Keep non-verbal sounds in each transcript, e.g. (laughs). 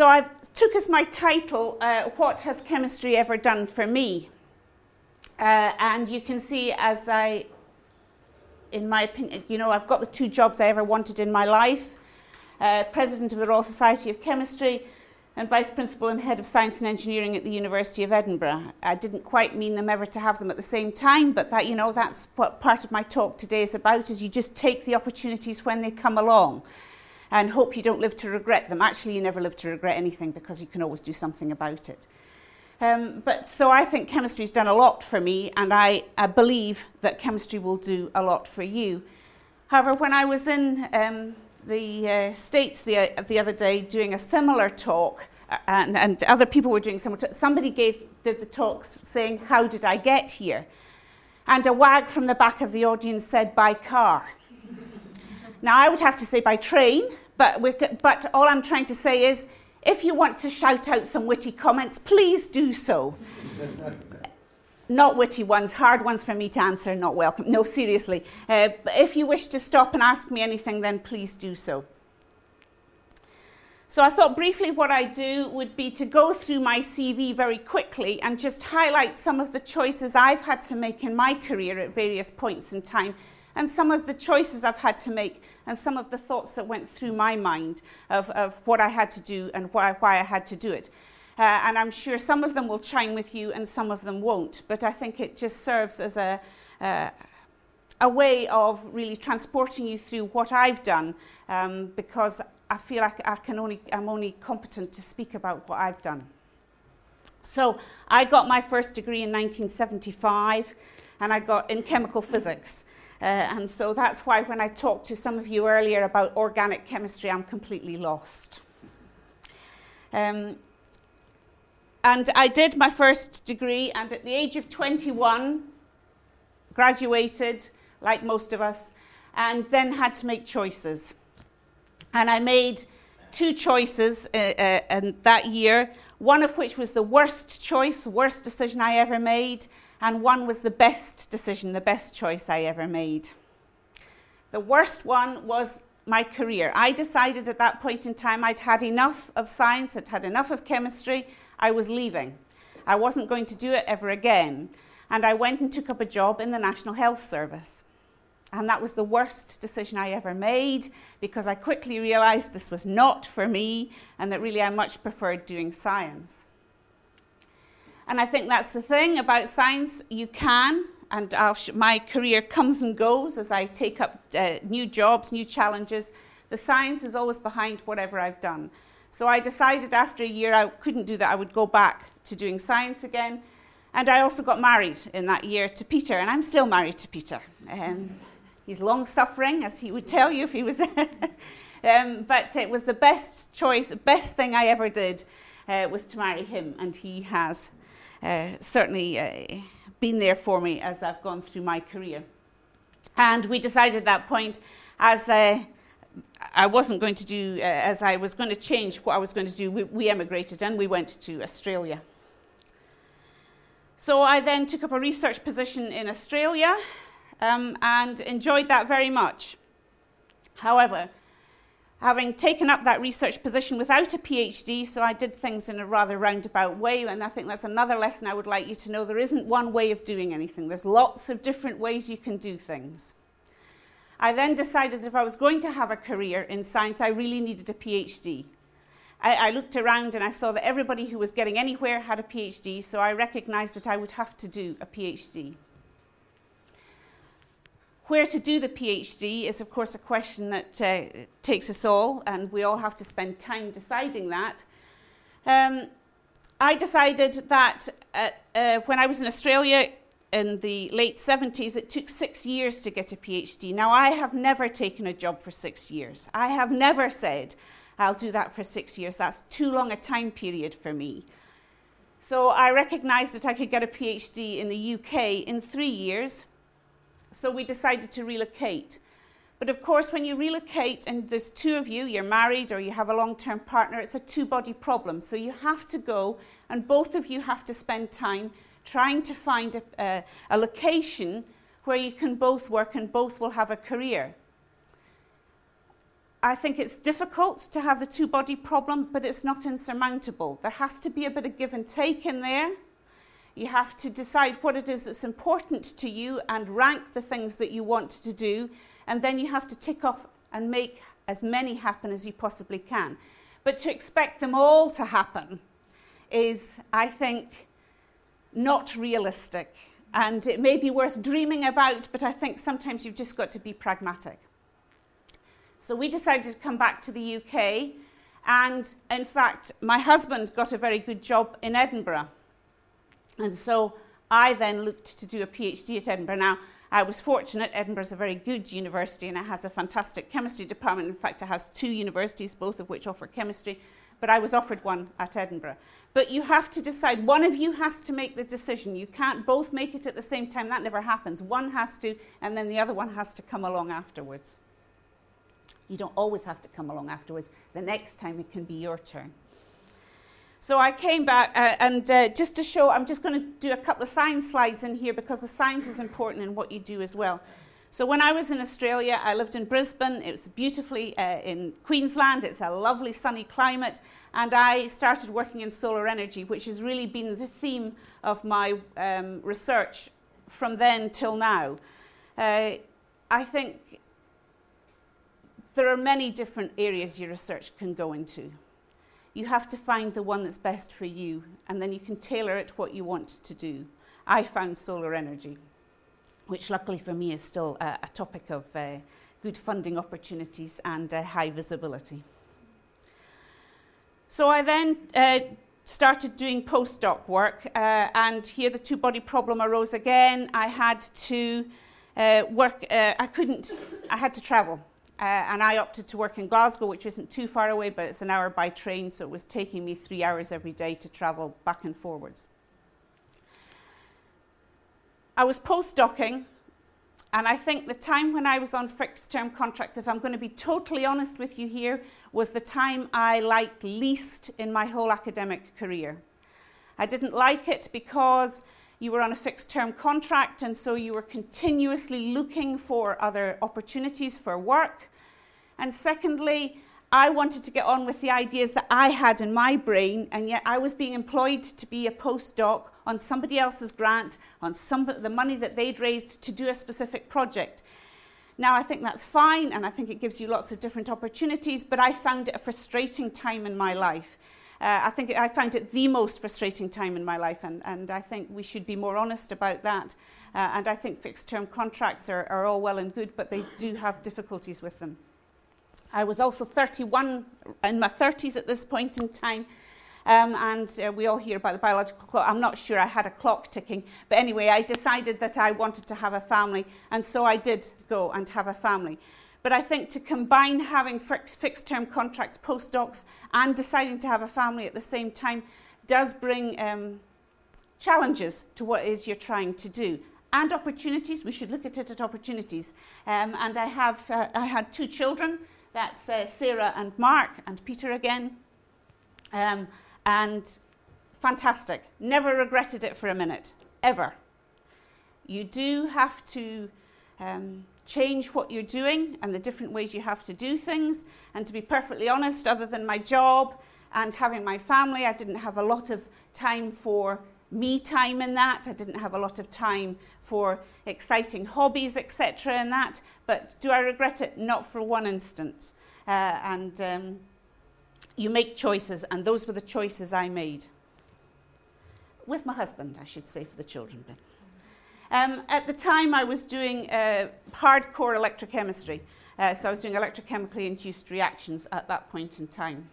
So I took as my title, uh, What Has Chemistry Ever Done for Me? Uh, and you can see as I, in my opinion, you know, I've got the two jobs I ever wanted in my life uh, President of the Royal Society of Chemistry and Vice Principal and Head of Science and Engineering at the University of Edinburgh. I didn't quite mean them ever to have them at the same time, but that, you know, that's what part of my talk today is about, is you just take the opportunities when they come along and hope you don't live to regret them. Actually, you never live to regret anything because you can always do something about it. Um, but so I think chemistry's done a lot for me, and I, I, believe that chemistry will do a lot for you. However, when I was in um, the uh, States the, uh, the other day doing a similar talk, uh, and, and other people were doing similar talk, somebody gave, did the talk saying, How did I get here? And a wag from the back of the audience said, By car. Now, I would have to say by train, but, but all I'm trying to say is if you want to shout out some witty comments, please do so. not witty ones, hard ones for me to answer, not welcome. No, seriously. Uh, if you wish to stop and ask me anything, then please do so. So I thought briefly what I'd do would be to go through my CV very quickly and just highlight some of the choices I've had to make in my career at various points in time and some of the choices I've had to make and some of the thoughts that went through my mind of, of what I had to do and why, why I had to do it. Uh, and I'm sure some of them will chime with you and some of them won't. But I think it just serves as a, uh, a way of really transporting you through what I've done um, because I feel like I can only, I'm only competent to speak about what I've done. So I got my first degree in 1975 and I got in chemical physics. Uh, and so that's why when I talked to some of you earlier about organic chemistry, I'm completely lost. Um, and I did my first degree, and at the age of 21, graduated, like most of us, and then had to make choices. And I made two choices uh, uh, that year, one of which was the worst choice, worst decision I ever made, and one was the best decision, the best choice I ever made. The worst one was my career. I decided at that point in time I'd had enough of science, I'd had enough of chemistry, I was leaving. I wasn't going to do it ever again. And I went and took up a job in the National Health Service. And that was the worst decision I ever made because I quickly realized this was not for me and that really I much preferred doing science. And I think that's the thing about science. You can, and sh- my career comes and goes as I take up uh, new jobs, new challenges. The science is always behind whatever I've done. So I decided after a year I couldn't do that, I would go back to doing science again. And I also got married in that year to Peter, and I'm still married to Peter. Um, he's long suffering, as he would tell you if he was. (laughs) um, but it was the best choice, the best thing I ever did uh, was to marry him, and he has uh, certainly uh, been there for me as I've gone through my career. And we decided at that point, as uh, I wasn't going to do, uh, as I was going to change what I was going to do, we, we emigrated and we went to Australia. So I then took up a research position in Australia um, and enjoyed that very much. However, having taken up that research position without a PhD, so I did things in a rather roundabout way, and I think that's another lesson I would like you to know. There isn't one way of doing anything, there's lots of different ways you can do things. I then decided if I was going to have a career in science, I really needed a PhD. I, I looked around and I saw that everybody who was getting anywhere had a PhD, so I recognized that I would have to do a PhD. Where to do the PhD is, of course, a question that uh, takes us all, and we all have to spend time deciding that. Um, I decided that uh, uh, when I was in Australia in the late 70s, it took six years to get a PhD. Now, I have never taken a job for six years. I have never said, I'll do that for six years. That's too long a time period for me. So I recognized that I could get a PhD in the UK in three years so we decided to relocate. But of course, when you relocate and there's two of you, you're married or you have a long term partner, it's a two body problem. So you have to go, and both of you have to spend time trying to find a, a, a location where you can both work and both will have a career. I think it's difficult to have the two body problem, but it's not insurmountable. There has to be a bit of give and take in there. You have to decide what it is that's important to you and rank the things that you want to do, and then you have to tick off and make as many happen as you possibly can. But to expect them all to happen is, I think, not realistic. And it may be worth dreaming about, but I think sometimes you've just got to be pragmatic. So we decided to come back to the UK. And in fact, my husband got a very good job in Edinburgh. And so I then looked to do a PhD at Edinburgh. Now, I was fortunate. Edinburgh is a very good university and it has a fantastic chemistry department. In fact, it has two universities, both of which offer chemistry. But I was offered one at Edinburgh. But you have to decide. One of you has to make the decision. You can't both make it at the same time. That never happens. One has to, and then the other one has to come along afterwards. You don't always have to come along afterwards. The next time it can be your turn. So I came back, uh, and uh, just to show, I'm just going to do a couple of science slides in here because the science is important in what you do as well. So when I was in Australia, I lived in Brisbane. It was beautifully uh, in Queensland. It's a lovely sunny climate. And I started working in solar energy, which has really been the theme of my um, research from then till now. Uh, I think there are many different areas your research can go into you have to find the one that's best for you, and then you can tailor it what you want to do. I found solar energy, which luckily for me is still a, a topic of uh, good funding opportunities and uh, high visibility. So I then uh, started doing postdoc work, uh, and here the two body problem arose again. I had to uh, work, uh, I couldn't, I had to travel. Uh, and I opted to work in Glasgow, which isn't too far away, but it's an hour by train, so it was taking me three hours every day to travel back and forwards. I was postdocing, and I think the time when I was on fixed term contracts, if I'm going to be totally honest with you here, was the time I liked least in my whole academic career. I didn't like it because you were on a fixed term contract, and so you were continuously looking for other opportunities for work. And secondly, I wanted to get on with the ideas that I had in my brain, and yet I was being employed to be a postdoc on somebody else's grant, on some, the money that they'd raised to do a specific project. Now, I think that's fine, and I think it gives you lots of different opportunities, but I found it a frustrating time in my life. Uh, I think I found it the most frustrating time in my life, and, and I think we should be more honest about that. Uh, and I think fixed term contracts are, are all well and good, but they do have difficulties with them. I was also 31 in my 30s at this point in time. Um, and uh, we all hear about the biological clock. I'm not sure I had a clock ticking, but anyway, I decided that I wanted to have a family, and so I did go and have a family. But I think to combine having fixed term contracts, postdocs, and deciding to have a family at the same time does bring um, challenges to what is you're trying to do. And opportunities, we should look at it at opportunities. Um, and I, have, uh, I had two children. That's uh, Sarah and Mark and Peter again. Um, and fantastic. Never regretted it for a minute, ever. You do have to um, change what you're doing and the different ways you have to do things. And to be perfectly honest, other than my job and having my family, I didn't have a lot of time for me time in that. I didn't have a lot of time for exciting hobbies, etc., in that. But do I regret it? Not for one instant. Uh, and um, you make choices, and those were the choices I made. With my husband, I should say, for the children. Um, at the time, I was doing uh, hardcore electrochemistry. Uh, so I was doing electrochemically induced reactions at that point in time.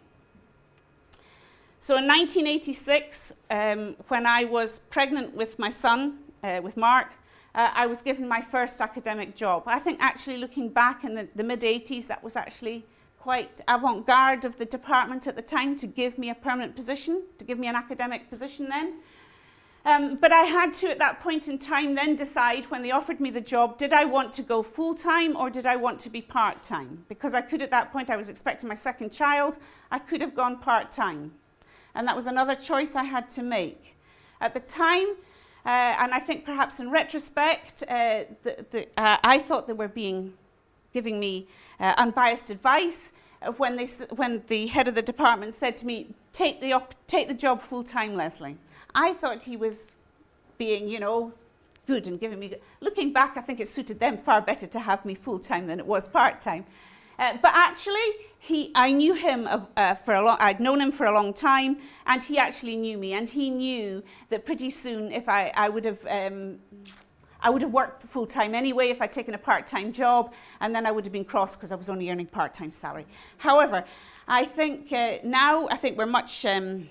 So in 1986, um, when I was pregnant with my son, uh, with Mark, uh, I was given my first academic job. I think actually looking back in the, the mid 80s, that was actually quite avant garde of the department at the time to give me a permanent position, to give me an academic position then. Um, but I had to, at that point in time, then decide when they offered me the job did I want to go full time or did I want to be part time? Because I could, at that point, I was expecting my second child, I could have gone part time and that was another choice I had to make. At the time, and I think perhaps in retrospect, uh, the, the, uh, I thought they were being giving me uh, unbiased advice. uh, when, they, when the head of the department said to me, take the, op- take the job full time, Lesley. I thought he was being, you know, good and giving me. Looking back, I think it suited them far better to have me full time than it was part time. Uh, but actually, he, I knew him uh, for a long. I'd known him for a long time, and he actually knew me, and he knew that pretty soon, if I, I would have. Um, I would have worked full time anyway if I'd taken a part time job, and then I would have been cross because I was only earning part time salary. However, I think uh, now I think we're much um,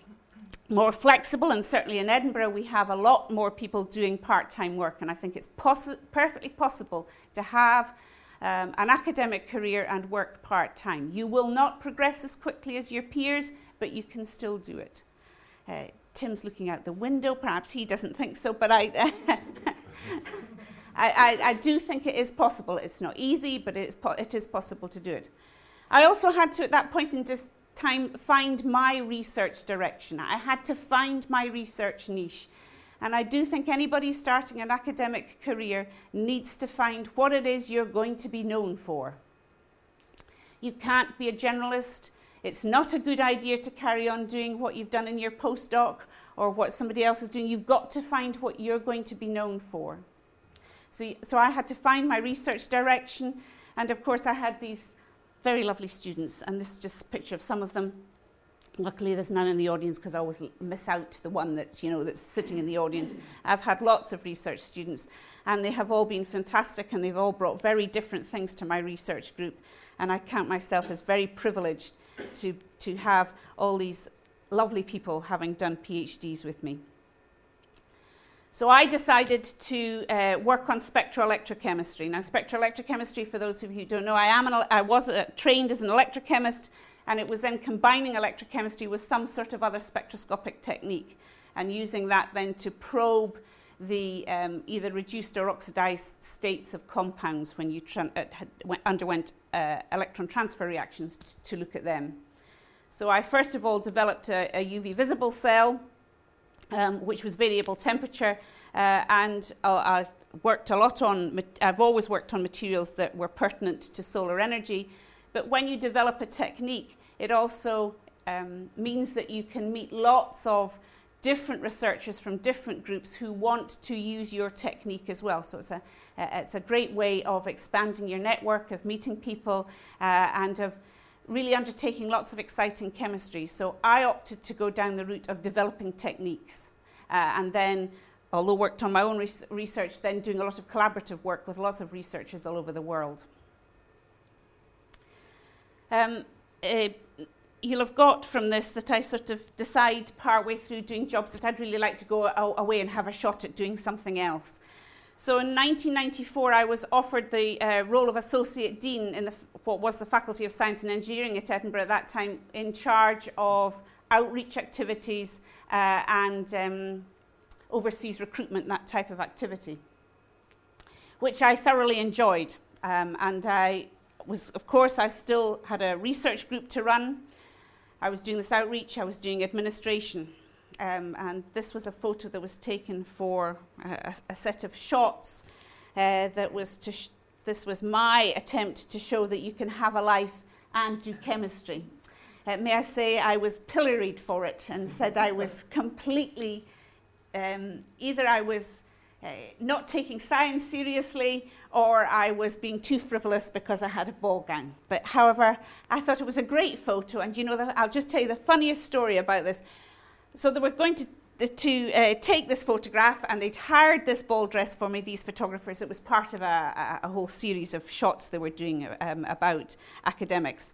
more flexible, and certainly in Edinburgh we have a lot more people doing part time work, and I think it's possi- perfectly possible to have. Um, an academic career and work part time. You will not progress as quickly as your peers, but you can still do it. Uh, Tim's looking out the window. Perhaps he doesn't think so, but I, (laughs) I, I, I, do think it is possible. It's not easy, but it is, po- it is possible to do it. I also had to, at that point in this time, find my research direction. I had to find my research niche. And I do think anybody starting an academic career needs to find what it is you're going to be known for. You can't be a generalist. It's not a good idea to carry on doing what you've done in your postdoc or what somebody else is doing. You've got to find what you're going to be known for. So, so I had to find my research direction, and of course, I had these very lovely students, and this is just a picture of some of them. Luckily, there's none in the audience because I always miss out the one that's, you know, that's sitting in the audience. I've had lots of research students, and they have all been fantastic, and they've all brought very different things to my research group. And I count myself as very privileged to, to have all these lovely people having done PhDs with me. So I decided to uh, work on spectroelectrochemistry. Now, spectroelectrochemistry, for those of you who don't know, I, am an, I was uh, trained as an electrochemist, and it was then combining electrochemistry with some sort of other spectroscopic technique, and using that then to probe the um, either reduced or oxidized states of compounds when you uh, had, underwent uh, electron transfer reactions t- to look at them. So I first of all developed a, a UV visible cell, um, which was variable temperature, uh, and uh, I worked a lot on. I've always worked on materials that were pertinent to solar energy, but when you develop a technique, it also um, means that you can meet lots of different researchers from different groups who want to use your technique as well. So it's a, it's a great way of expanding your network, of meeting people, uh, and of really undertaking lots of exciting chemistry. So I opted to go down the route of developing techniques. Uh, and then, although worked on my own res- research, then doing a lot of collaborative work with lots of researchers all over the world. um, uh, you'll have got from this that I sort of decide partway through doing jobs that I'd really like to go away and have a shot at doing something else. So in 1994, I was offered the uh, role of Associate Dean in the, what was the Faculty of Science and Engineering at Edinburgh at that time, in charge of outreach activities uh, and um, overseas recruitment, that type of activity, which I thoroughly enjoyed. Um, and I was, of course, I still had a research group to run. I was doing this outreach, I was doing administration. Um, and this was a photo that was taken for a, a set of shots uh, that was to sh- this was my attempt to show that you can have a life and do chemistry. Uh, may I say I was pilloried for it and said I was (laughs) completely, um, either I was uh, not taking science seriously or I was being too frivolous because I had a ball gown. But however, I thought it was a great photo, and you know, the, I'll just tell you the funniest story about this. So they were going to to uh, take this photograph, and they'd hired this ball dress for me. These photographers. It was part of a, a, whole series of shots they were doing um, about academics.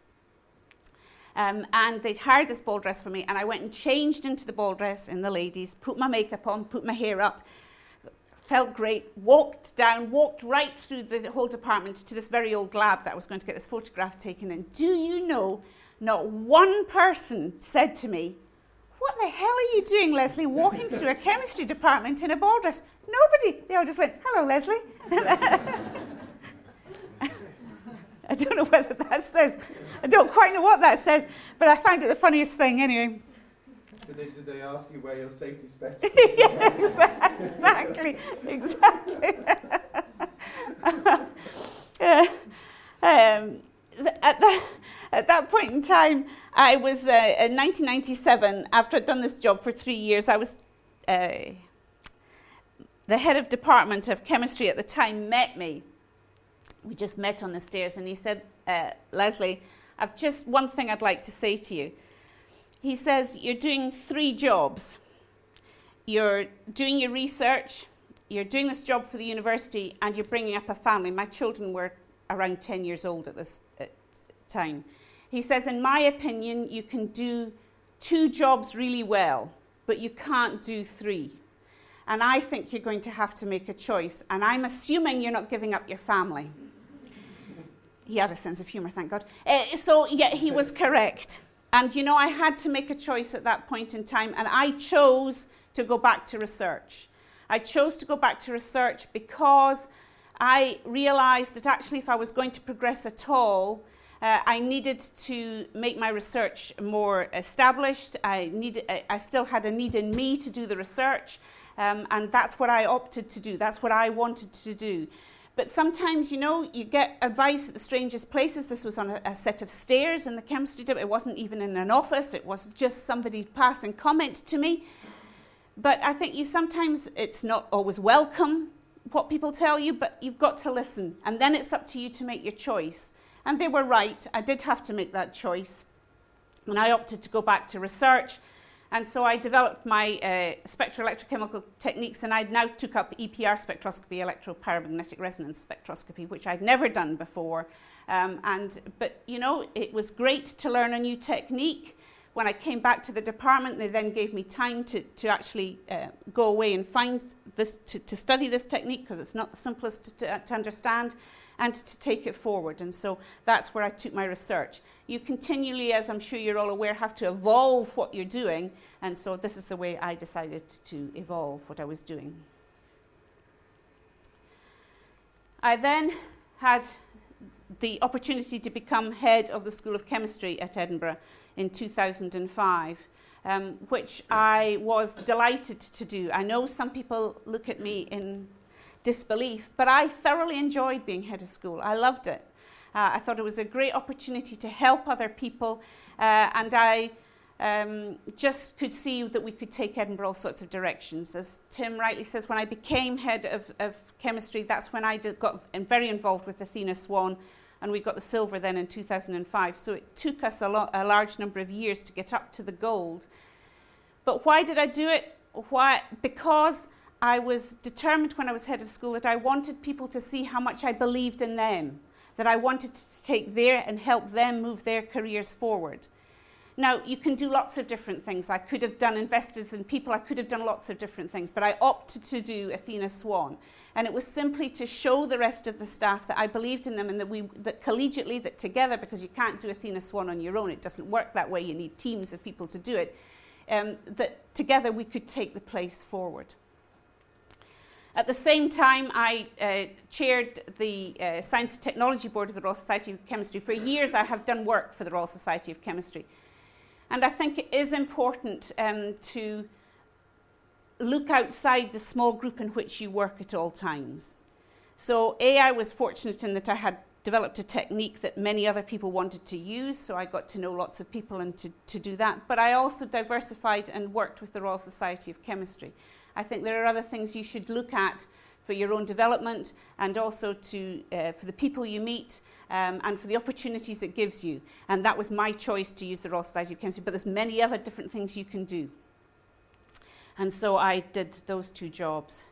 Um, and they'd hired this ball dress for me, and I went and changed into the ball dress in the ladies, put my makeup on, put my hair up, felt great, walked down, walked right through the whole department to this very old lab that I was going to get this photograph taken in. Do you know, not one person said to me, what the hell are you doing, Lesley, walking through a chemistry department in a ball dress? Nobody. They all just went, hello, Lesley. (laughs) I don't know whether that says, I don't quite know what that says, but I found it the funniest thing anyway. Did they, did they ask you where your safety spectacles (laughs) yeah, exactly, exactly. uh, (laughs) um, at that, at that point in time, I was uh, in 1997, after I'd done this job for three years, I was. Uh, the head of department of chemistry at the time met me. We just met on the stairs, and he said, uh, Lesley, I've just one thing I'd like to say to you. He says, You're doing three jobs. You're doing your research, you're doing this job for the university, and you're bringing up a family. My children were around 10 years old at this time. He says, In my opinion, you can do two jobs really well, but you can't do three. And I think you're going to have to make a choice. And I'm assuming you're not giving up your family. He had a sense of humor, thank God. Uh, so, yeah, he was correct. And, you know, I had to make a choice at that point in time, and I chose to go back to research. I chose to go back to research because I realized that actually, if I was going to progress at all, uh, I needed to make my research more established. I, needed, I still had a need in me to do the research, um, and that's what I opted to do. That's what I wanted to do. But sometimes, you know, you get advice at the strangest places. This was on a, a set of stairs in the chemistry department. It wasn't even in an office. It was just somebody passing comment to me. But I think you sometimes, it's not always welcome what people tell you, but you've got to listen. And then it's up to you to make your choice. And they were right. I did have to make that choice. And I opted to go back to research. And so I developed my uh, spectroelectrochemical techniques, and I now took up EPR spectroscopy, electron paramagnetic resonance spectroscopy, which I'd never done before. Um, and, but, you know, it was great to learn a new technique. When I came back to the department, they then gave me time to, to actually uh, go away and find this, to, to study this technique, because it's not the simplest to, to, to understand, and to take it forward. And so that's where I took my research you continually, as I'm sure you're all aware, have to evolve what you're doing. And so this is the way I decided to evolve what I was doing. I then had the opportunity to become head of the School of Chemistry at Edinburgh in 2005, um, which I was delighted to do. I know some people look at me in disbelief, but I thoroughly enjoyed being head of school. I loved it. Uh, I thought it was a great opportunity to help other people, uh, and I um, just could see that we could take Edinburgh all sorts of directions. As Tim rightly says, when I became head of, of chemistry, that's when I did, got very involved with Athena Swan, and we got the silver then in 2005. So it took us a, lo- a large number of years to get up to the gold. But why did I do it? Why? Because I was determined when I was head of school that I wanted people to see how much I believed in them that I wanted to take there and help them move their careers forward. Now, you can do lots of different things. I could have done Investors in People, I could have done lots of different things, but I opted to do Athena Swan. And it was simply to show the rest of the staff that I believed in them and that we, that collegiately, that together, because you can't do Athena Swan on your own, it doesn't work that way, you need teams of people to do it, um, that together we could take the place forward. At the same time, I uh, chaired the uh, Science and Technology Board of the Royal Society of Chemistry. For years, I have done work for the Royal Society of Chemistry. And I think it is important um, to look outside the small group in which you work at all times. So, A, I was fortunate in that I had developed a technique that many other people wanted to use, so I got to know lots of people and to, to do that. But I also diversified and worked with the Royal Society of Chemistry. I think there are other things you should look at for your own development and also to, uh, for the people you meet um, and for the opportunities it gives you. And that was my choice to use the Royal Society of Chemistry, but there's many other different things you can do. And so I did those two jobs.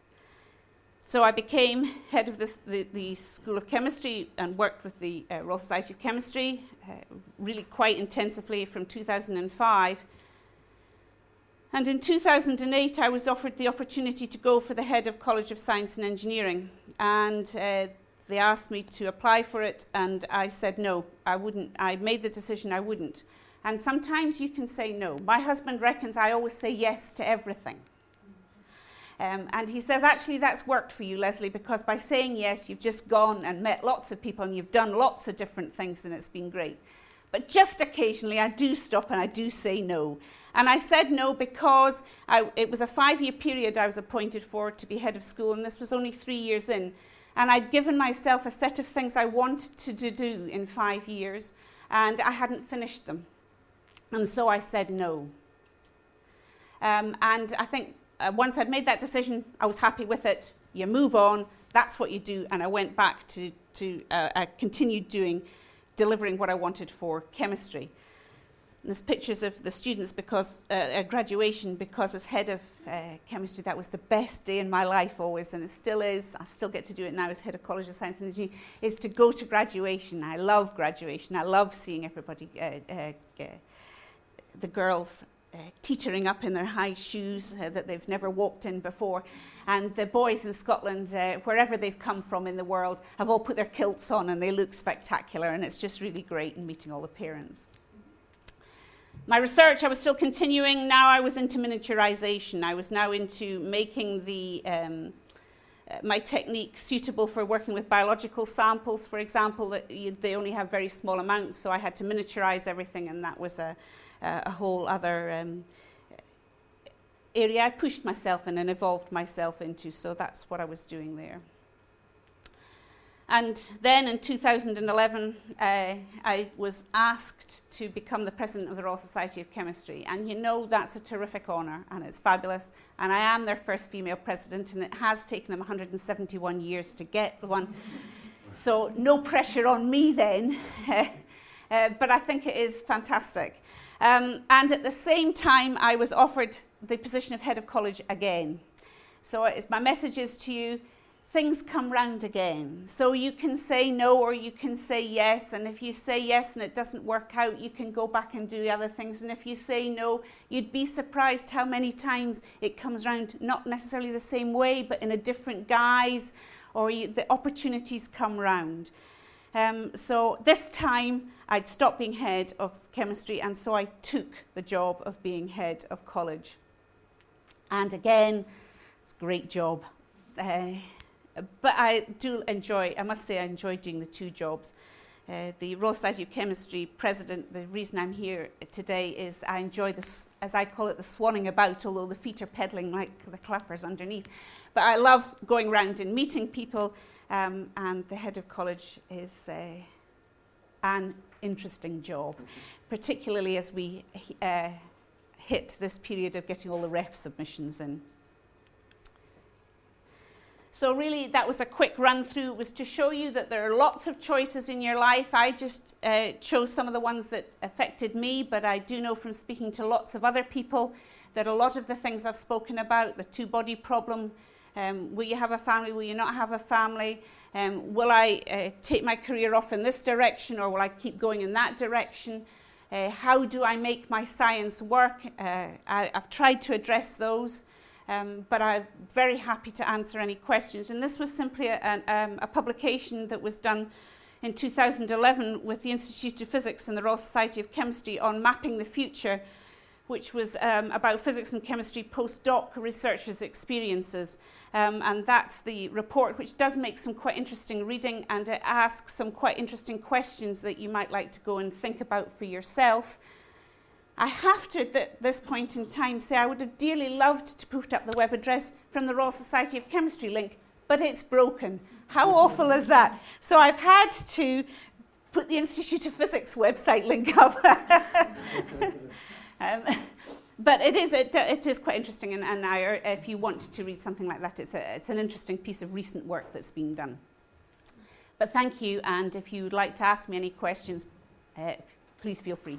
So I became head of the, the School of Chemistry and worked with the uh, Royal Society of Chemistry uh, really quite intensively from 2005 and in 2008, I was offered the opportunity to go for the head of College of Science and Engineering. And uh, they asked me to apply for it, and I said no, I wouldn't. I made the decision I wouldn't. And sometimes you can say no. My husband reckons I always say yes to everything. Um, and he says, actually, that's worked for you, Lesley, because by saying yes, you've just gone and met lots of people and you've done lots of different things, and it's been great. But just occasionally, I do stop and I do say no. And I said no because I, it was a five year period I was appointed for to be head of school, and this was only three years in. And I'd given myself a set of things I wanted to do in five years, and I hadn't finished them. And so I said no. Um, and I think uh, once I'd made that decision, I was happy with it. You move on, that's what you do. And I went back to, to uh, I continued doing, delivering what I wanted for chemistry. There's pictures of the students because uh, at graduation because as head of uh, chemistry that was the best day in my life always and it still is I still get to do it now as head of College of Science and Engineering is to go to graduation I love graduation I love seeing everybody uh, uh, the girls uh, teetering up in their high shoes uh, that they've never walked in before. And the boys in Scotland, wherever they've come from in the world, have all put their kilts on and they look spectacular. And it's just really great in meeting all the parents. My research, I was still continuing. Now I was into miniaturization. I was now into making the, um, uh, my technique suitable for working with biological samples, for example, that you, they only have very small amounts. So I had to miniaturize everything, and that was a, uh, a whole other um, area I pushed myself in and evolved myself into. So that's what I was doing there. And then in 2011, uh, I was asked to become the president of the Royal Society of Chemistry. And you know that's a terrific honour and it's fabulous. And I am their first female president, and it has taken them 171 years to get one. so no pressure on me then. (laughs) uh, but I think it is fantastic. Um, and at the same time, I was offered the position of head of college again. So my message is to you things come round again. So you can say no or you can say yes. And if you say yes and it doesn't work out, you can go back and do other things. And if you say no, you'd be surprised how many times it comes round, not necessarily the same way, but in a different guise, or you, the opportunities come round. Um, so this time I'd stopped being head of chemistry, and so I took the job of being head of college. And again, it's a great job. Uh, but I do enjoy, I must say I enjoy doing the two jobs. Uh, the Royal Society of Chemistry president, the reason I'm here today is I enjoy this, as I call it, the swanning about, although the feet are peddling like the clappers underneath. But I love going around and meeting people, um, and the head of college is uh, an interesting job, particularly as we uh, hit this period of getting all the ref submissions in. So really, that was a quick run through. It was to show you that there are lots of choices in your life. I just uh, chose some of the ones that affected me, but I do know from speaking to lots of other people that a lot of the things I've spoken about, the two-body problem, um, will you have a family? Will you not have a family? Um, will I uh, take my career off in this direction or will I keep going in that direction? Uh, how do I make my science work? Uh, I, have tried to address those, um, but I'm very happy to answer any questions. And this was simply a, um, a publication that was done in 2011 with the Institute of Physics and the Royal Society of Chemistry on mapping the future which was um, about physics and chemistry postdoc researchers' experiences. Um, and that's the report, which does make some quite interesting reading and it asks some quite interesting questions that you might like to go and think about for yourself. I have to, at this point in time, say I would have dearly loved to put up the web address from the Royal Society of Chemistry link, but it's broken. How awful is that? So I've had to put the Institute of Physics website link (laughs) up. Um, but it is, it, it is quite interesting, and, and I, if you want to read something like that, it's, a, it's an interesting piece of recent work that's been done. But thank you, and if you'd like to ask me any questions, uh, please feel free.